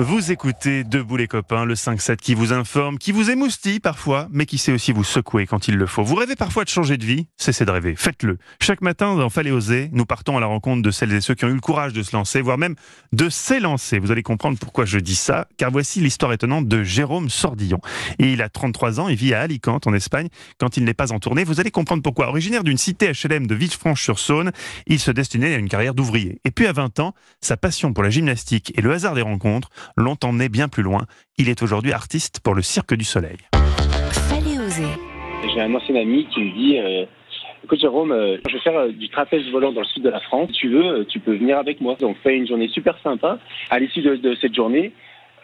Vous écoutez Debout les copains, le 5-7 qui vous informe, qui vous émoustille parfois, mais qui sait aussi vous secouer quand il le faut. Vous rêvez parfois de changer de vie Cessez de rêver, faites-le. Chaque matin, dans Fallait oser, nous partons à la rencontre de celles et ceux qui ont eu le courage de se lancer, voire même de s'élancer. Vous allez comprendre pourquoi je dis ça, car voici l'histoire étonnante de Jérôme Sordillon. Et il a 33 ans, il vit à Alicante, en Espagne, quand il n'est pas en tournée. Vous allez comprendre pourquoi. Originaire d'une cité HLM de Villefranche-sur-Saône, il se destinait à une carrière d'ouvrier. Et puis à 20 ans, sa passion pour la gymnastique et le hasard des rencontres l'ont emmené bien plus loin. Il est aujourd'hui artiste pour le Cirque du Soleil. Fallait oser. J'ai un ancien ami qui me dit euh, Écoute Jérôme, euh, je vais faire euh, du trapèze volant dans le sud de la France. Si tu veux, euh, tu peux venir avec moi. Donc, on fait une journée super sympa. À l'issue de, de cette journée,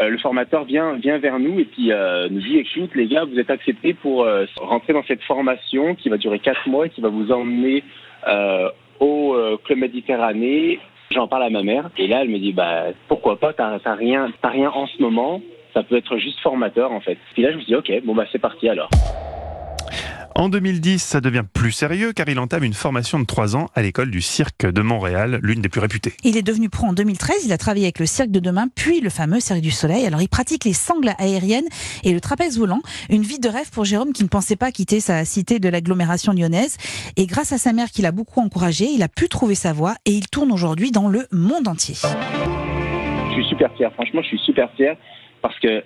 euh, le formateur vient, vient vers nous et puis euh, nous dit Écoute, les gars, vous êtes acceptés pour euh, rentrer dans cette formation qui va durer quatre mois et qui va vous emmener euh, au euh, Club Méditerranée. J'en parle à ma mère et là, elle me dit Bah, pourquoi pas T'as rien, t'as rien en ce moment. Ça peut être juste formateur en fait. Puis là, je me dis Ok, bon, bah, c'est parti alors. En 2010, ça devient plus sérieux car il entame une formation de 3 ans à l'école du Cirque de Montréal, l'une des plus réputées. Il est devenu pro en 2013. Il a travaillé avec le Cirque de demain, puis le fameux Cirque du Soleil. Alors, il pratique les sangles aériennes et le trapèze volant. Une vie de rêve pour Jérôme qui ne pensait pas quitter sa cité de l'agglomération lyonnaise. Et grâce à sa mère qui l'a beaucoup encouragé, il a pu trouver sa voie et il tourne aujourd'hui dans le monde entier. Je suis super fier. Franchement, je suis super fier parce que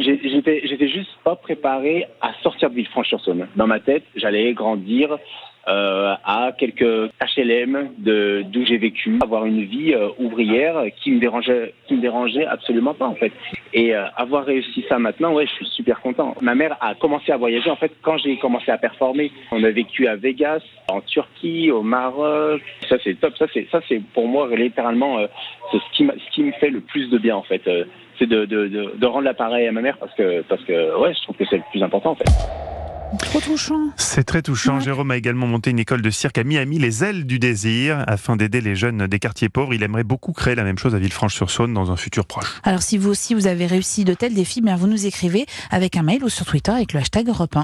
j'étais, j'étais juste pas préparé à sortir de Villefranche-sur-Saône. Dans ma tête, j'allais grandir euh, à quelques HLM de d'où j'ai vécu, avoir une vie euh, ouvrière qui me dérangeait, qui me dérangeait absolument pas en fait. Et euh, avoir réussi ça maintenant, ouais, je suis super content. Ma mère a commencé à voyager en fait quand j'ai commencé à performer. On a vécu à Vegas, en Turquie, au Maroc. Ça c'est top. Ça c'est ça c'est pour moi littéralement euh, ce qui ce qui me fait le plus de bien en fait. Euh, c'est de, de, de, de rendre l'appareil à ma mère parce que parce que ouais, je trouve que c'est le plus important en fait. Trop touchant. C'est très touchant. Ouais. Jérôme a également monté une école de cirque à Miami, les ailes du désir, afin d'aider les jeunes des quartiers pauvres. Il aimerait beaucoup créer la même chose à Villefranche-sur-Saône dans un futur proche. Alors, si vous aussi vous avez réussi de tels défis, bien vous nous écrivez avec un mail ou sur Twitter avec le hashtag Europe 1.